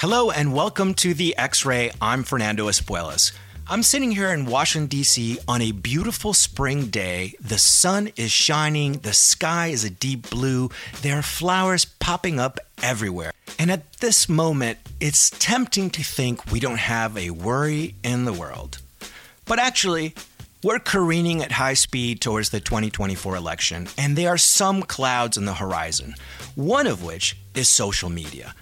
Hello and welcome to the X Ray. I'm Fernando Espuelas. I'm sitting here in Washington, D.C. on a beautiful spring day. The sun is shining, the sky is a deep blue, there are flowers popping up everywhere. And at this moment, it's tempting to think we don't have a worry in the world. But actually, we're careening at high speed towards the 2024 election, and there are some clouds on the horizon, one of which is social media.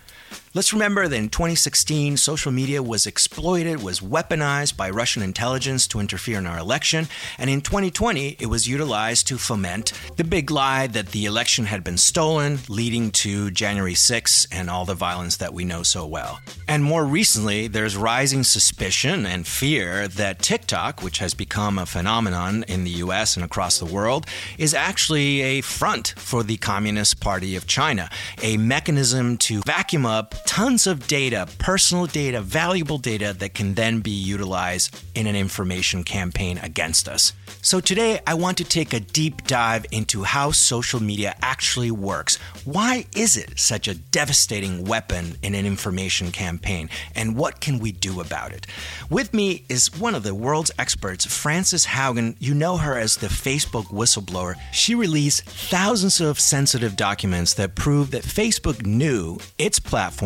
Let's remember that in 2016, social media was exploited, was weaponized by Russian intelligence to interfere in our election, and in 2020, it was utilized to foment the big lie that the election had been stolen, leading to January 6 and all the violence that we know so well. And more recently, there's rising suspicion and fear that TikTok, which has become a phenomenon in the US and across the world, is actually a front for the Communist Party of China, a mechanism to vacuum up tons of data, personal data, valuable data that can then be utilized in an information campaign against us. So today I want to take a deep dive into how social media actually works. Why is it such a devastating weapon in an information campaign? And what can we do about it? With me is one of the world's experts, Frances Haugen. You know her as the Facebook whistleblower. She released thousands of sensitive documents that prove that Facebook knew its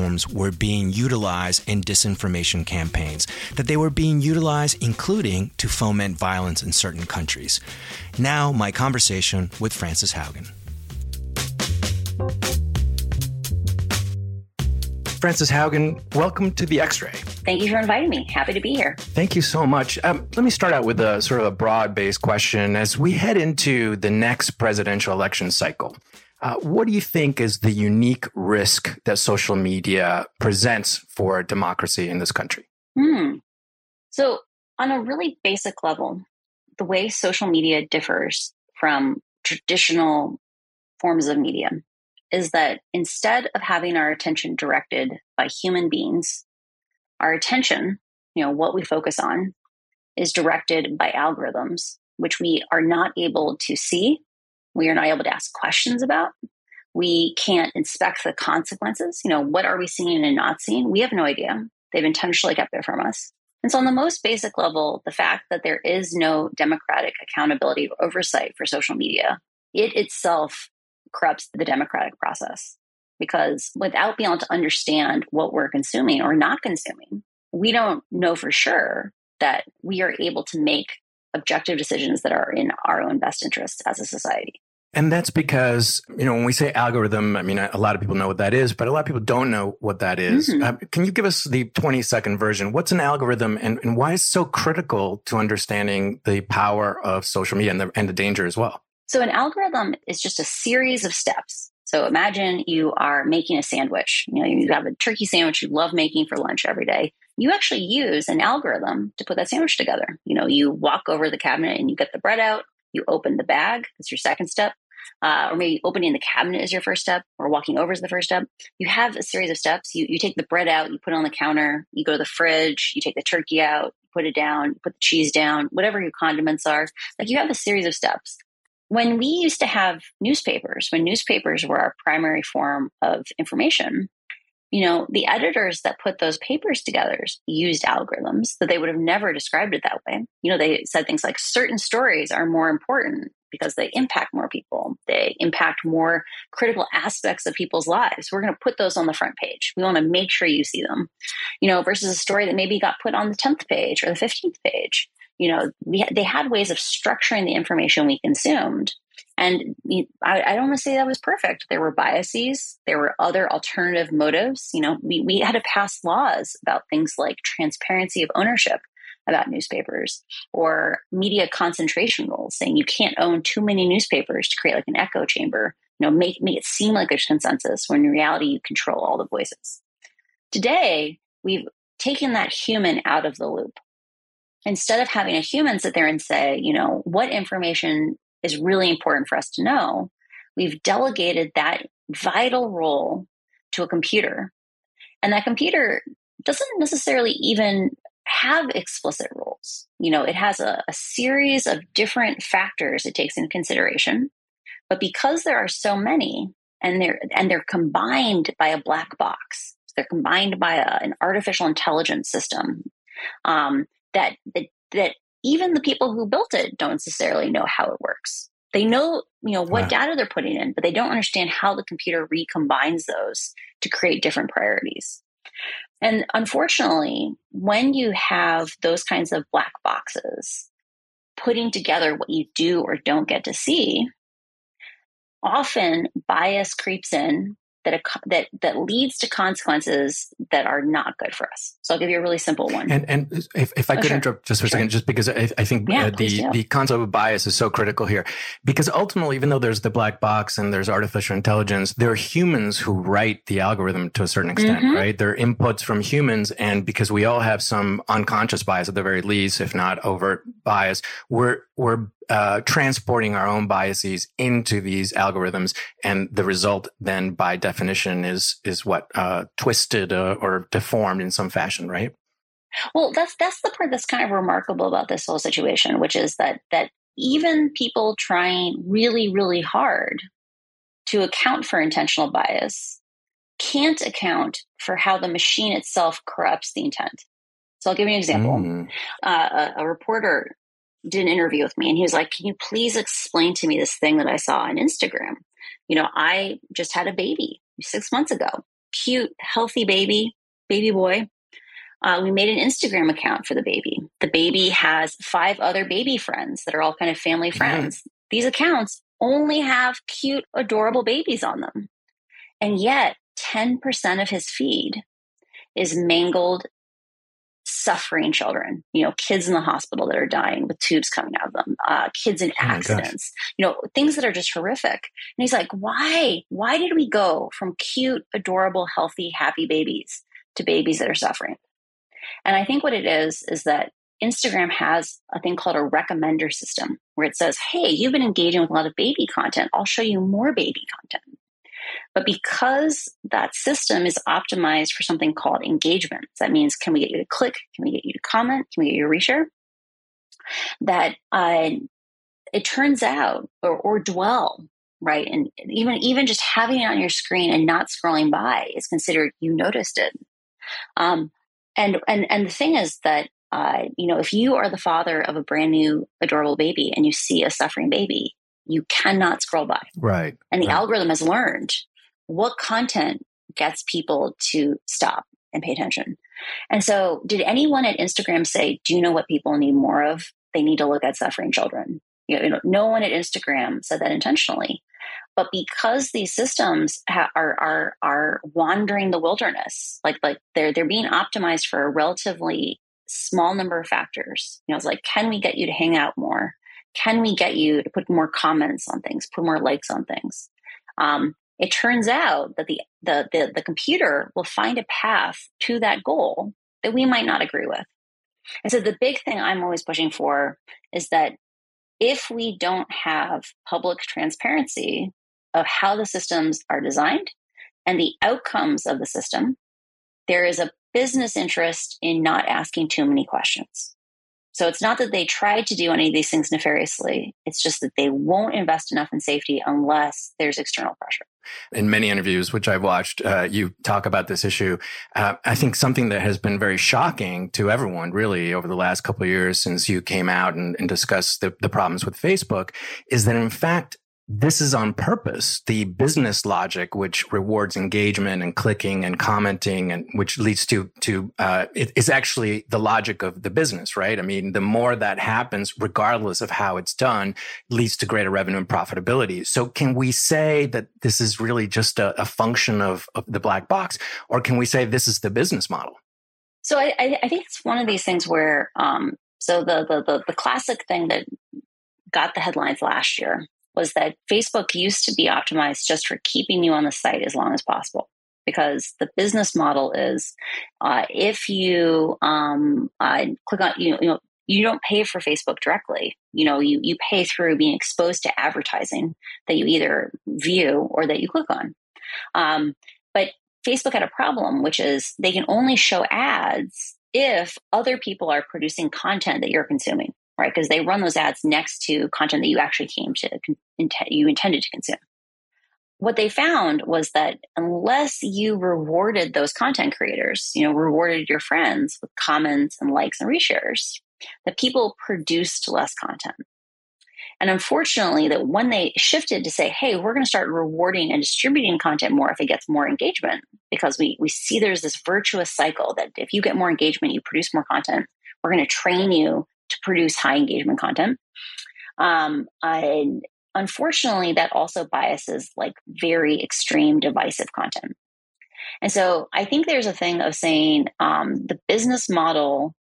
platforms were being utilized in disinformation campaigns, that they were being utilized, including to foment violence in certain countries countries. Now, my conversation with Frances Haugen. Frances Haugen, welcome to the X Ray. Thank you for inviting me. Happy to be here. Thank you so much. Um, let me start out with a sort of a broad based question. As we head into the next presidential election cycle, uh, what do you think is the unique risk that social media presents for democracy in this country? Hmm. So, on a really basic level, the way social media differs from traditional forms of media is that instead of having our attention directed by human beings, our attention, you know, what we focus on, is directed by algorithms, which we are not able to see. We are not able to ask questions about. We can't inspect the consequences. You know, what are we seeing and not seeing? We have no idea. They've intentionally kept it from us. And so, on the most basic level, the fact that there is no democratic accountability or oversight for social media, it itself corrupts the democratic process. Because without being able to understand what we're consuming or not consuming, we don't know for sure that we are able to make objective decisions that are in our own best interests as a society. And that's because, you know, when we say algorithm, I mean, a lot of people know what that is, but a lot of people don't know what that is. Mm-hmm. Uh, can you give us the 20 second version? What's an algorithm and, and why is it so critical to understanding the power of social media and the, and the danger as well? So, an algorithm is just a series of steps. So, imagine you are making a sandwich. You know, you have a turkey sandwich you love making for lunch every day. You actually use an algorithm to put that sandwich together. You know, you walk over the cabinet and you get the bread out you open the bag. That's your second step. Uh, or maybe opening the cabinet is your first step, or walking over is the first step. You have a series of steps. You, you take the bread out, you put it on the counter, you go to the fridge, you take the turkey out, put it down, put the cheese down, whatever your condiments are. Like you have a series of steps. When we used to have newspapers, when newspapers were our primary form of information, you know, the editors that put those papers together used algorithms that they would have never described it that way. You know, they said things like certain stories are more important because they impact more people. They impact more critical aspects of people's lives. We're going to put those on the front page. We want to make sure you see them, you know, versus a story that maybe got put on the 10th page or the 15th page. You know, we, they had ways of structuring the information we consumed and I, I, don't want to say that was perfect. There were biases. There were other alternative motives. You know, we, we had to pass laws about things like transparency of ownership about newspapers or media concentration rules saying you can't own too many newspapers to create like an echo chamber, you know, make, make it seem like there's consensus when in reality you control all the voices. Today, we've taken that human out of the loop. Instead of having a human sit there and say, you know, what information is really important for us to know, we've delegated that vital role to a computer. And that computer doesn't necessarily even have explicit rules. You know, it has a, a, series of different factors it takes into consideration. But because there are so many and they're and they're combined by a black box, They're combined by a, an artificial intelligence system um, that, that that even the people who built it don't necessarily know how it works. They know, you know, what data they're putting in, but they don't understand how the computer recombines those to create different priorities. And unfortunately, when you have those kinds of black boxes, putting together what you do or don't get to see, often bias creeps in that that that leads to consequences that are not good for us. So I'll give you a really simple one. And and if, if I oh, could sure. interrupt just for a second, just because I, I think yeah, uh, the the concept of bias is so critical here, because ultimately, even though there's the black box and there's artificial intelligence, there are humans who write the algorithm to a certain extent, mm-hmm. right? There are inputs from humans, and because we all have some unconscious bias at the very least, if not overt bias, we're we're uh, transporting our own biases into these algorithms, and the result then, by definition, is is what uh, twisted uh, or deformed in some fashion, right? Well, that's that's the part that's kind of remarkable about this whole situation, which is that that even people trying really, really hard to account for intentional bias can't account for how the machine itself corrupts the intent. So I'll give you an example. Mm. Uh, a, a, reporter did an interview with me and he was like, Can you please explain to me this thing that I saw on Instagram? You know, I just had a baby six months ago. Cute, healthy baby, baby boy. Uh, we made an Instagram account for the baby. The baby has five other baby friends that are all kind of family mm-hmm. friends. Mm-hmm. These accounts only have cute, adorable babies on them. And yet, 10% of his feed is mangled suffering children, you know, kids in the hospital that are dying with tubes coming out of them, uh, kids in oh accidents, oh you know, things that are just horrific. And he's like, why? Why did we go from cute, adorable, healthy, happy babies to babies that are suffering? And I think what it is, is that Instagram has a thing called a recommender system where it says, Hey, you've been engaging with a lot of baby content. I'll show you more baby content. But because that system is optimized for something called engagement, that means can we get you to click? Can we get you to comment? Can we get you to reshare? That uh, it turns out, or, or dwell, right? And even even just having it on your screen and not scrolling by is considered you noticed it. Um, and and and the thing is that uh, you know if you are the father of a brand new adorable baby and you see a suffering baby, you cannot scroll by. Right. And the right. algorithm has learned what content gets people to stop and pay attention. And so, did anyone at Instagram say, Do you know what people need more of? They need to look at suffering children. You know, no one at Instagram said that intentionally. But because these systems ha- are are are wandering the wilderness, like like they're they're being optimized for a relatively small number of factors. You know, it's like, can we get you to hang out more? Can we get you to put more comments on things, put more likes on things? Um, it turns out that the, the, the, the computer will find a path to that goal that we might not agree with. And so the big thing I'm always pushing for is that if we don't have public transparency of how the systems are designed and the outcomes of the system, there is a business interest in not asking too many questions. So it's not that they tried to do any of these things nefariously. It's just that they won't invest enough in safety unless there's external pressure. In many interviews, which I've watched, uh, you talk about this issue. Uh, I think something that has been very shocking to everyone, really, over the last couple of years since you came out and, and discussed the, the problems with Facebook, is that in fact, this is on purpose. The business logic, which rewards engagement and clicking and commenting, and which leads to to uh, it is actually the logic of the business, right? I mean, the more that happens, regardless of how it's done, leads to greater revenue and profitability. So, can we say that this is really just a, a function of, of the black box, or can we say this is the business model? So, I, I think it's one of these things where, um, so the, the the the classic thing that got the headlines last year was that Facebook used to be optimized just for keeping you on the site as long as possible. Because the business model is uh, if you um, uh, click on, you know, you know, you don't pay for Facebook directly. You know, you, you pay through being exposed to advertising that you either view or that you click on. Um, but Facebook had a problem, which is they can only show ads if other people are producing content that you're consuming right? Because they run those ads next to content that you actually came to you intended to consume. what they found was that unless you rewarded those content creators, you know, rewarded your friends with comments and likes and reshares, that people produced less content. And unfortunately, that when they shifted to say, hey, we're going to start rewarding and distributing content more if it gets more engagement, because we, we see there's this virtuous cycle that if you get more engagement, you produce more content. We're going to train you to produce high engagement content. Um, and unfortunately, that also biases like very extreme divisive content. And so I think there's a thing of saying um, the business model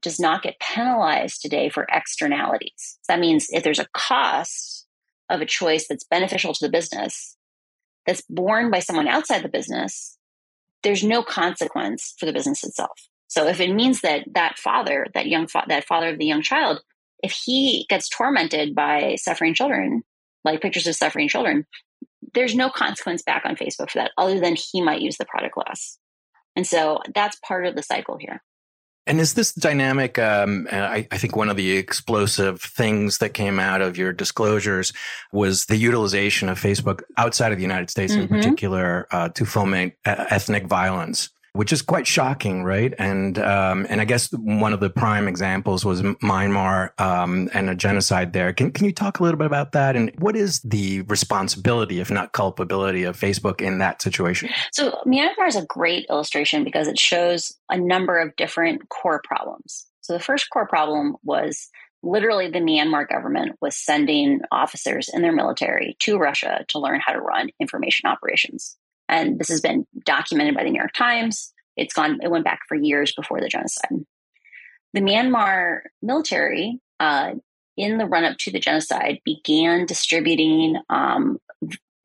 does not get penalized today for externalities. that means if there's a cost of a choice that's beneficial to the business, that's borne by someone outside the business, there's no consequence for the business itself. So if it means that that father, that young fa- that father of the young child, if he gets tormented by suffering children, like pictures of suffering children, there's no consequence back on Facebook for that, other than he might use the product less. And so that's part of the cycle here. And is this dynamic? Um, I, I, think one of the explosive things that came out of your disclosures was the utilization of Facebook outside of the United States, mm-hmm. in particular, uh, to foment uh, ethnic violence which is quite shocking, right? And um, and I guess one of the prime examples was Myanmar um, and a genocide there. Can can you talk a little bit about that? And what is the responsibility, if not culpability, of Facebook in that situation? So Myanmar is a great illustration because it shows a number of different core problems. So the first core problem was literally the Myanmar government was sending officers in their military to Russia to learn how to run information operations. And this has been documented by the New York Times. It's gone, it went back for years before the genocide. The Myanmar military, uh, in the run up to the genocide, began distributing um,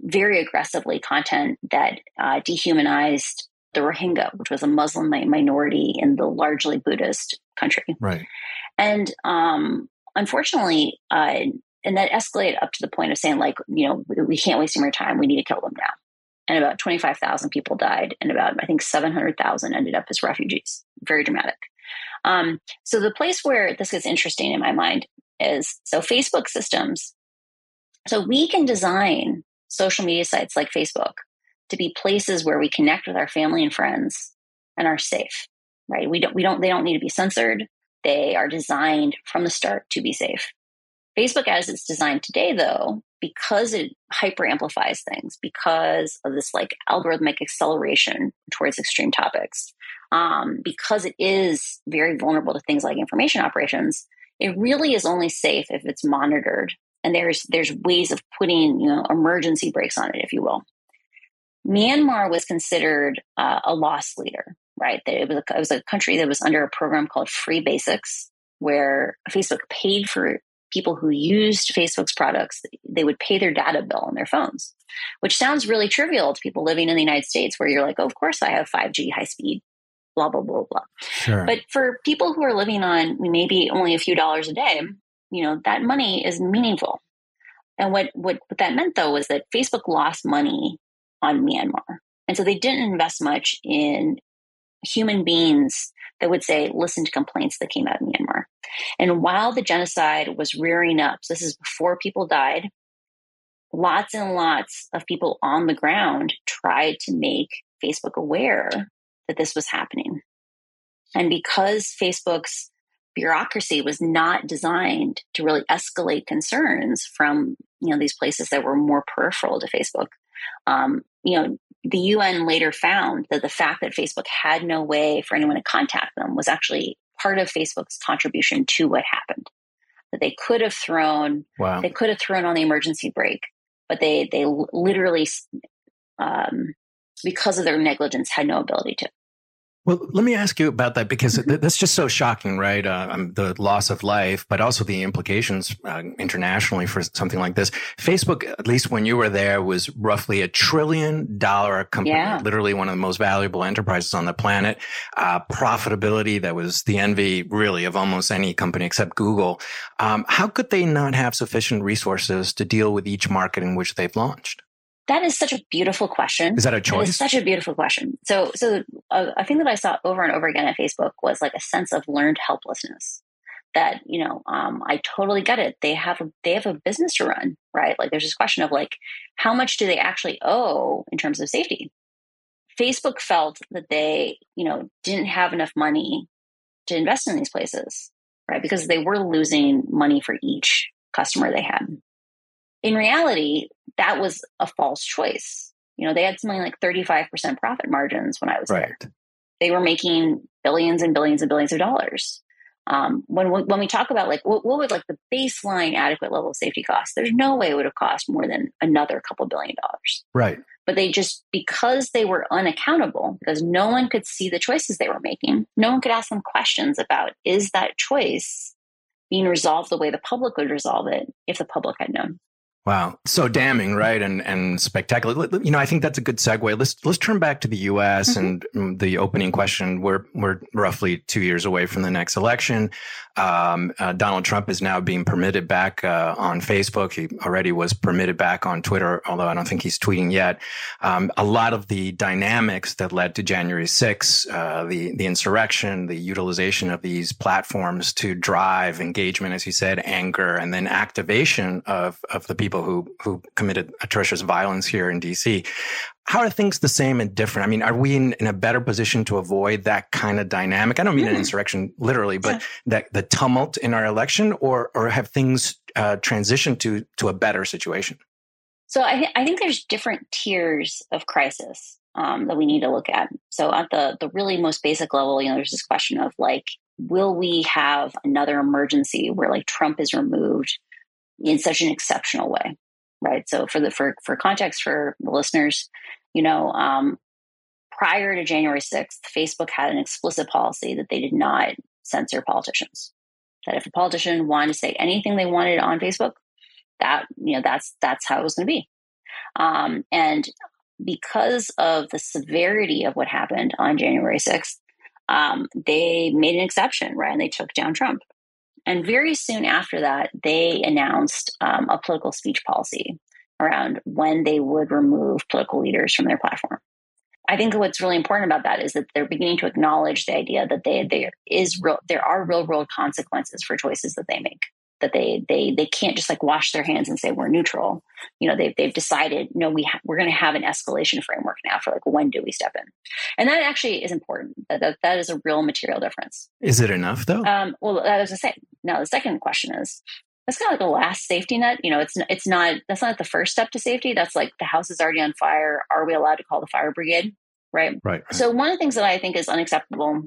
very aggressively content that uh, dehumanized the Rohingya, which was a Muslim minority in the largely Buddhist country. Right. And um, unfortunately, uh, and that escalated up to the point of saying, like, you know, we can't waste any more time. We need to kill them now and about 25,000 people died, and about, I think, 700,000 ended up as refugees. Very dramatic. Um, so, the place where this gets interesting in my mind is so Facebook systems. So, we can design social media sites like Facebook to be places where we connect with our family and friends and are safe, right? We don't, we don't, they don't need to be censored. They are designed from the start to be safe. Facebook, as it's designed today, though, because it hyper amplifies things, because of this like algorithmic acceleration towards extreme topics, um, because it is very vulnerable to things like information operations, it really is only safe if it's monitored. And there's there's ways of putting you know emergency brakes on it, if you will. Myanmar was considered uh, a loss leader, right? It was a, it was a country that was under a program called Free Basics, where Facebook paid for people who used Facebook's products, they would pay their data bill on their phones, which sounds really trivial to people living in the United States, where you're like, oh, of course I have 5G high speed, blah, blah, blah, blah. Sure. But for people who are living on maybe only a few dollars a day, you know, that money is meaningful. And what, what, what that meant though was that Facebook lost money on Myanmar. And so they didn't invest much in human beings that would say, listen to complaints that came out of Myanmar. And while the genocide was rearing up, so this is before people died, lots and lots of people on the ground tried to make Facebook aware that this was happening. And because Facebook's bureaucracy was not designed to really escalate concerns from you know these places that were more peripheral to Facebook, um, you know the UN later found that the fact that Facebook had no way for anyone to contact them was actually part of Facebook's contribution to what happened. That they could have thrown, wow. they could have thrown on the emergency brake, but they they literally, um, because of their negligence, had no ability to. Well, let me ask you about that because mm-hmm. that's just so shocking, right? Uh, um, the loss of life, but also the implications uh, internationally for something like this. Facebook, at least when you were there, was roughly a trillion dollar company, yeah. literally one of the most valuable enterprises on the planet. Uh, profitability that was the envy, really, of almost any company except Google. Um, how could they not have sufficient resources to deal with each market in which they've launched? That is such a beautiful question. Is that a choice? It's such a beautiful question. So, so uh, a thing that I saw over and over again at Facebook was like a sense of learned helplessness. that you know um, i totally get it they have a they have a business to run right like there's this question of like how much do they actually owe in terms of safety facebook felt that they you know didn't have enough money to invest in these places right because they were losing money for each customer they had in reality that was a false choice you know they had something like 35% profit margins when i was right. there they were making billions and billions and billions of dollars um, when we, when we talk about like what, what, would like the baseline adequate level of safety cost, there's no way it would have cost more than another couple billion dollars. Right. But they just because they were unaccountable, because no one could see the choices they were making, no one could ask them questions about is that choice being resolved the way the public would resolve it if the public had known. Wow, so damning, right? And and spectacular. You know, I think that's a good segue. Let's let's turn back to the U.S. Mm-hmm. and mm, the opening question. We're we're roughly two years away from the next election. Um, uh, Donald Trump is now being permitted back uh, on Facebook. He already was permitted back on Twitter, although I don't think he's tweeting yet. Um, a lot of the dynamics that led to January 6th, uh, the the insurrection, the utilization of these platforms to drive engagement, as you said, anger, and then activation of of the people who who committed atrocious violence here in DC how are things the same and different? I mean, are we in, in a better position to avoid that kind of dynamic? I don't mean mm. an hmm. insurrection literally, but yeah. that the tumult in our election, or or have things uh, transitioned to to a better situation? So I, th- I think there's different tiers of crisis um, that we need to look at. So at the the really most basic level, you know, there's this question of like, will we have another emergency where like Trump is removed in such an exceptional way? right? So for the for for context for the listeners, you know, um, prior to January sixth, Facebook had an explicit policy that they did not censor politicians. That if a politician wanted to say anything they wanted on Facebook, that you know that's that's how it was going to be. Um, and because of the severity of what happened on January sixth, um, they made an exception, right? And they took down Trump. And very soon after that, they announced um, a political speech policy around when they would remove political leaders from their platform. I think what's really important about that is that they're beginning to acknowledge the idea that they, there is real, there are real world consequences for choices that they make that they they they can't just like wash their hands and say we're neutral. You know, they've they've decided no, we ha- we're going to have an escalation framework now for like when do we step in, and that actually is important. That that, that is a real material difference. Is it enough though? Um, well, I was to say. Now the second question is. That's kind of like a last safety net. You know, it's it's not that's not the first step to safety. That's like the house is already on fire. Are we allowed to call the fire brigade? Right. Right. So one of the things that I think is unacceptable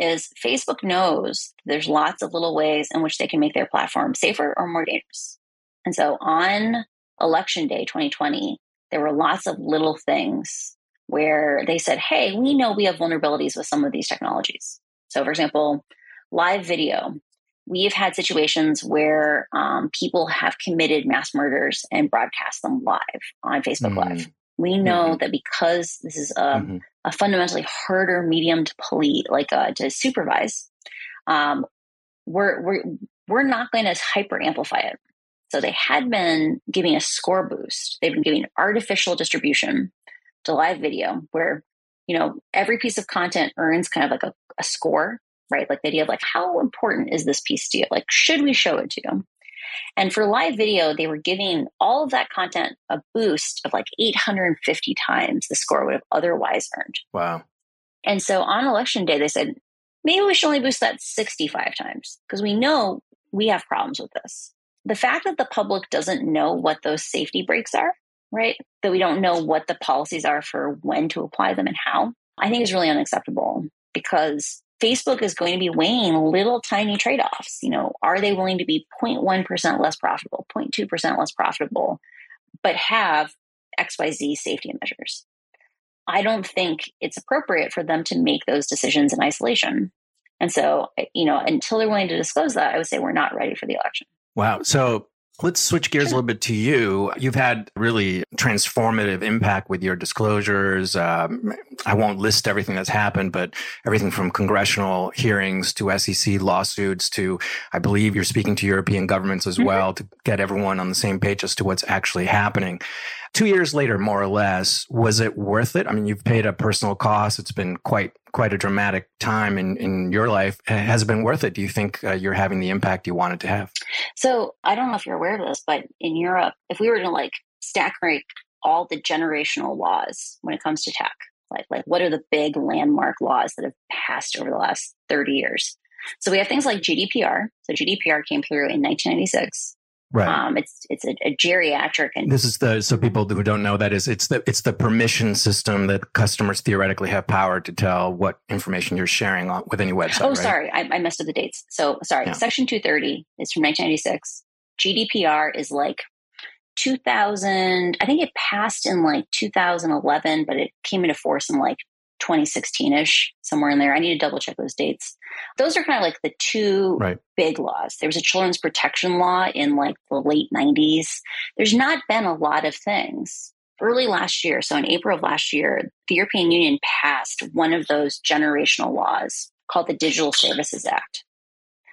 is Facebook knows there's lots of little ways in which they can make their platform safer or more dangerous. And so on election day 2020, there were lots of little things where they said, hey, we know we have vulnerabilities with some of these technologies. So, for example, live video. We've had situations where um, people have committed mass murders and broadcast them live on Facebook mm-hmm. Live. We know mm-hmm. that because this is a, mm-hmm. A, fundamentally harder medium to police, like uh, to supervise, um, we're we're we're not going to hyper amplify it. So they had been giving a score boost. They've been giving artificial distribution to live video, where you know every piece of content earns kind of like a, a score, right? Like the idea of like how important is this piece to you? Like should we show it to you? And for live video, they were giving all of that content a boost of like 850 times the score would have otherwise earned. Wow. And so on election day, they said, maybe we should only boost that 65 times because we know we have problems with this. The fact that the public doesn't know what those safety breaks are, right? That we don't know what the policies are for when to apply them and how, I think is really unacceptable because Facebook is going to be weighing little tiny trade offs. You know, are they willing to be 0.1% less profitable, 0.2% less profitable, but have XYZ safety measures? I don't think it's appropriate for them to make those decisions in isolation. And so, you know, until they're willing to disclose that, I would say we're not ready for the election. Wow. So Let's switch gears sure. a little bit to you. You've had really transformative impact with your disclosures, um, I won't list everything that's happened, but everything from congressional hearings to SEC lawsuits to, I believe you're speaking to European governments as mm-hmm. well to get everyone on the same page as to what's actually happening. Two years later, more or less, was it worth it? I mean, you've paid a personal cost. It's been quite quite a dramatic time in, in your life. Has it been worth it? Do you think uh, you're having the impact you wanted to have? So I don't know if you're aware of this, but in Europe, if we were to like stack rank all the generational laws when it comes to tech, like like what are the big landmark laws that have passed over the last 30 years? So we have things like GDPR. So GDPR came through in 1996. Right. Um, it's it's a, a, geriatric and this is the so people who don't know that is it's the it's the permission system that customers theoretically have power to tell what information you're sharing on with any website. Oh, right? sorry, I, I, messed up the dates. So sorry, yeah. Section 230 is from 1996. GDPR is like 2000. I think it passed in like 2011, but it came into force in like 2016 ish, somewhere in there. I need to double check those dates. Those are kind of like the two right. big laws. There was a children's protection law in like the late 90s. There's not been a lot of things. Early last year, so in April of last year, the European Union passed one of those generational laws called the Digital Services Act.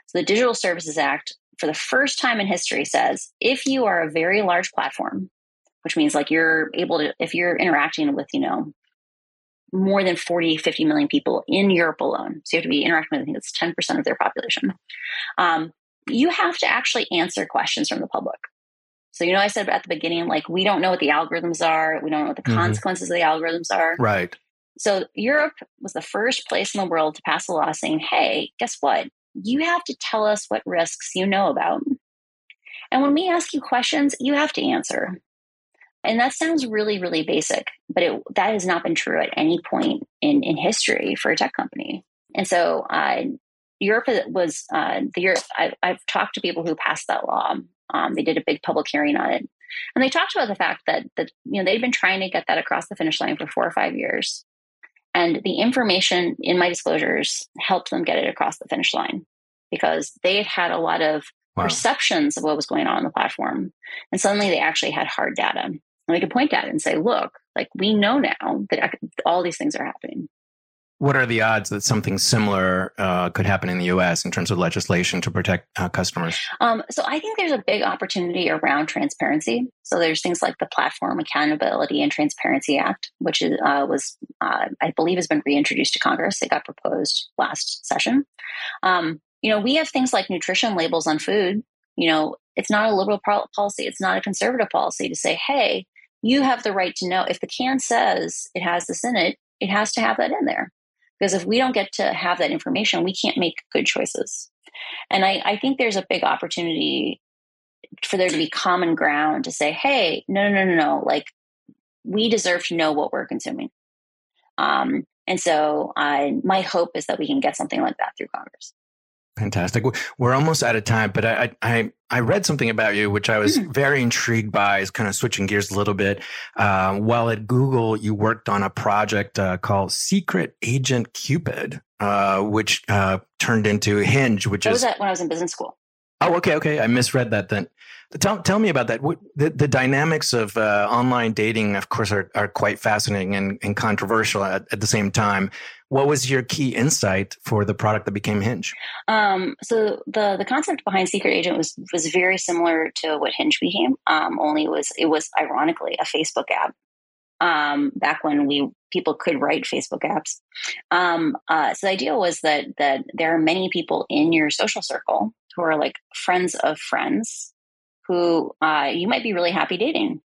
So the Digital Services Act, for the first time in history, says if you are a very large platform, which means like you're able to, if you're interacting with, you know, more than 40, 50 million people in Europe alone. So you have to be interacting with, I think it's 10% of their population. Um, you have to actually answer questions from the public. So, you know, I said at the beginning, like, we don't know what the algorithms are. We don't know what the mm-hmm. consequences of the algorithms are. Right. So, Europe was the first place in the world to pass a law saying, hey, guess what? You have to tell us what risks you know about. And when we ask you questions, you have to answer. And that sounds really, really basic, but it, that has not been true at any point in, in history for a tech company. And so uh, Europe was uh, the Europe. I, have talked to people who passed that law. Um, they did a big public hearing on it, and they talked about the fact that that you know they'd been trying to get that across the finish line for four or five years, and the information in my disclosures helped them get it across the finish line because they had had a lot of wow. perceptions of what was going on on the platform, and suddenly they actually had hard data. And we could point at it and say, look, like we know now that all these things are happening. What are the odds that something similar uh, could happen in the U.S. in terms of legislation to protect uh, customers? Um, so I think there's a big opportunity around transparency. So there's things like the Platform Accountability and Transparency Act, which is, uh, was uh, I believe has been reintroduced to Congress. It got proposed last session. Um, you know, we have things like nutrition labels on food. You know, it's not a liberal policy. It's not a conservative policy to say, hey, you have the right to know if the can says it has this in it, it has to have that in there. Because if we don't get to have that information, we can't make good choices. And I, I think there's a big opportunity for there to be common ground to say, hey, no, no, no, no, like we deserve to know what we're consuming. Um, and so uh, my hope is that we can get something like that through Congress. Fantastic. We're almost out of time, but I I, I read something about you which I was mm. very intrigued by. Is kind of switching gears a little bit. Uh, while at Google, you worked on a project uh, called Secret Agent Cupid, uh, which uh, turned into Hinge, which that is was when I was in business school. Oh, okay, okay. I misread that then. Tell, tell me about that. The, the dynamics of uh, online dating, of course, are, are quite fascinating and, and controversial at, at, the same time. What was your key insight for the product that became Hinge? Um, so the the concept behind Secret Agent was was very similar to what Hinge became. Um, only it was it was ironically a Facebook app. Um, back when we people could write Facebook apps. Um, uh, so the idea was that that there are many people in your social circle who are like friends of friends who uh, you might be really happy dating.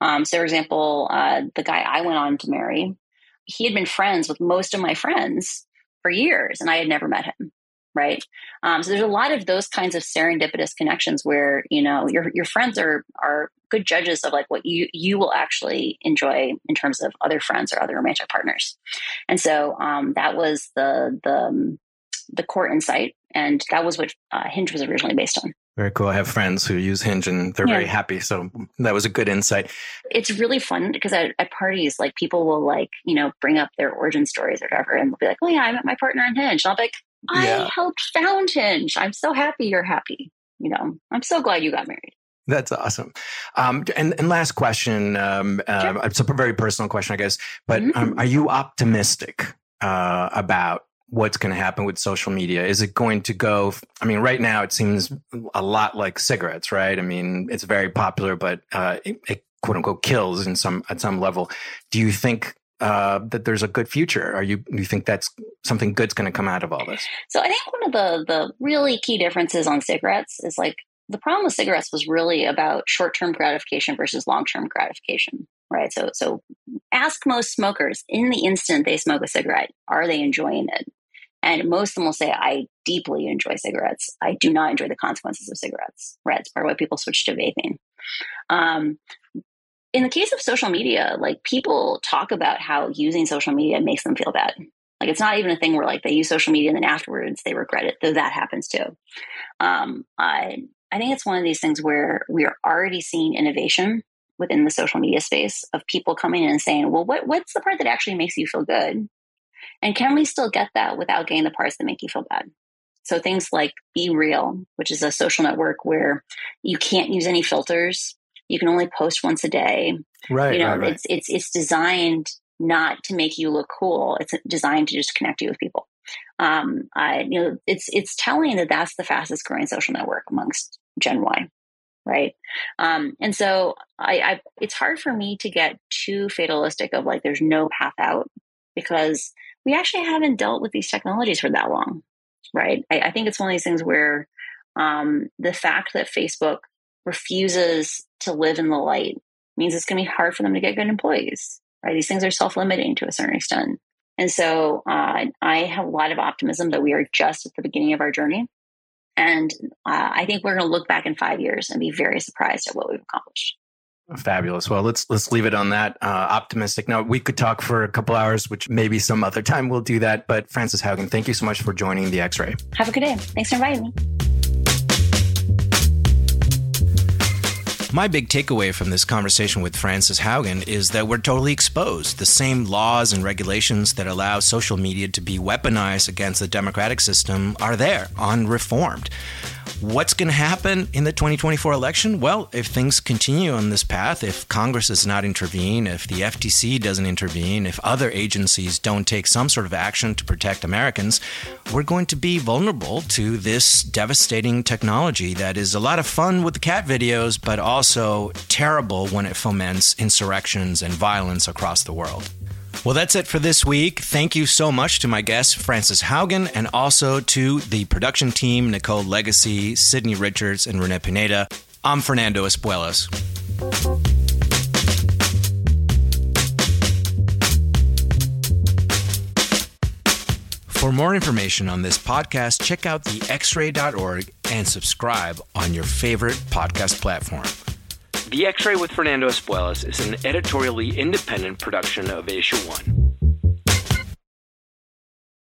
Um, so, for example, uh, the guy I went on to marry, he had been friends with most of my friends for years, and I had never met him. Right. Um, so there's a lot of those kinds of serendipitous connections where you know your your friends are are good judges of like what you you will actually enjoy in terms of other friends or other romantic partners. And so um, that was the the um, the core insight, and that was what uh, Hinge was originally based on. Very cool. I have friends who use Hinge and they're yeah. very happy. So that was a good insight. It's really fun because at, at, parties, like people will like, you know, bring up their origin stories or whatever and they'll be like, oh yeah, I met my partner on Hinge. And I'll be like, I yeah. helped found Hinge. I'm so happy you're happy. You know, I'm so glad you got married. That's awesome. Um, and, and last question. Um, uh, sure. It's a very personal question, I guess. But mm-hmm. um, are you optimistic uh, about what's going to happen with social media? Is it going to go? I mean, right now it seems a lot like cigarettes, right? I mean, it's very popular, but uh, it, it, quote unquote kills in some at some level. Do you think uh, that there's a good future? Are you do you think that's something good's going to come out of all this? So I think one of the the really key differences on cigarettes is like the problem with cigarettes was really about short term gratification versus long term gratification, right? So so ask most smokers in the instant they smoke a cigarette, are they enjoying it? And most of them will say, I deeply enjoy cigarettes. I do not enjoy the consequences of cigarettes. Right. It's part of why people switch to vaping. Um, in the case of social media, like people talk about how using social media makes them feel bad. Like it's not even a thing where like they use social media and then afterwards they regret it, though that happens too. Um, I I think it's one of these things where we are already seeing innovation within the social media space of people coming in and saying, "Well, what what's the part that actually makes you feel good?" And can we still get that without getting the parts that make you feel bad? So things like BeReal, which is a social network where you can't use any filters. You can only post once a day. Right. You know, right, right. it's it's it's designed not to make you look cool. It's designed to just connect you with people. Um, I, you know, it's it's telling that that's the fastest growing social network amongst Gen Y, right? Um, and so I, I, it's hard for me to get too fatalistic of like there's no path out because we actually haven't dealt with these technologies for that long, right? I, I think it's one of these things where um, the fact that Facebook refuses to live in the light means it's going to be hard for them to get good employees, right? These things are self limiting to a certain extent. And so uh, I have a lot of optimism that we are just at the beginning of our journey. And uh, I think we're going to look back in five years and be very surprised at what we've accomplished. Fabulous. Well, let's let's leave it on that uh, optimistic note. We could talk for a couple hours, which maybe some other time we'll do that. But Frances Haugen, thank you so much for joining the X Ray. Have a good day. Thanks for inviting me. My big takeaway from this conversation with Frances Haugen is that we're totally exposed. The same laws and regulations that allow social media to be weaponized against the democratic system are there, unreformed. What's going to happen in the 2024 election? Well, if things continue on this path, if Congress does not intervene, if the FTC doesn't intervene, if other agencies don't take some sort of action to protect Americans, we're going to be vulnerable to this devastating technology that is a lot of fun with the cat videos, but also terrible when it foments insurrections and violence across the world. Well, that's it for this week. Thank you so much to my guest, Frances Haugen, and also to the production team, Nicole Legacy, Sydney Richards, and Renee Pineda. I'm Fernando Espuelas. For more information on this podcast, check out thexray.org and subscribe on your favorite podcast platform. The X Ray with Fernando Espuelas is an editorially independent production of Issue One.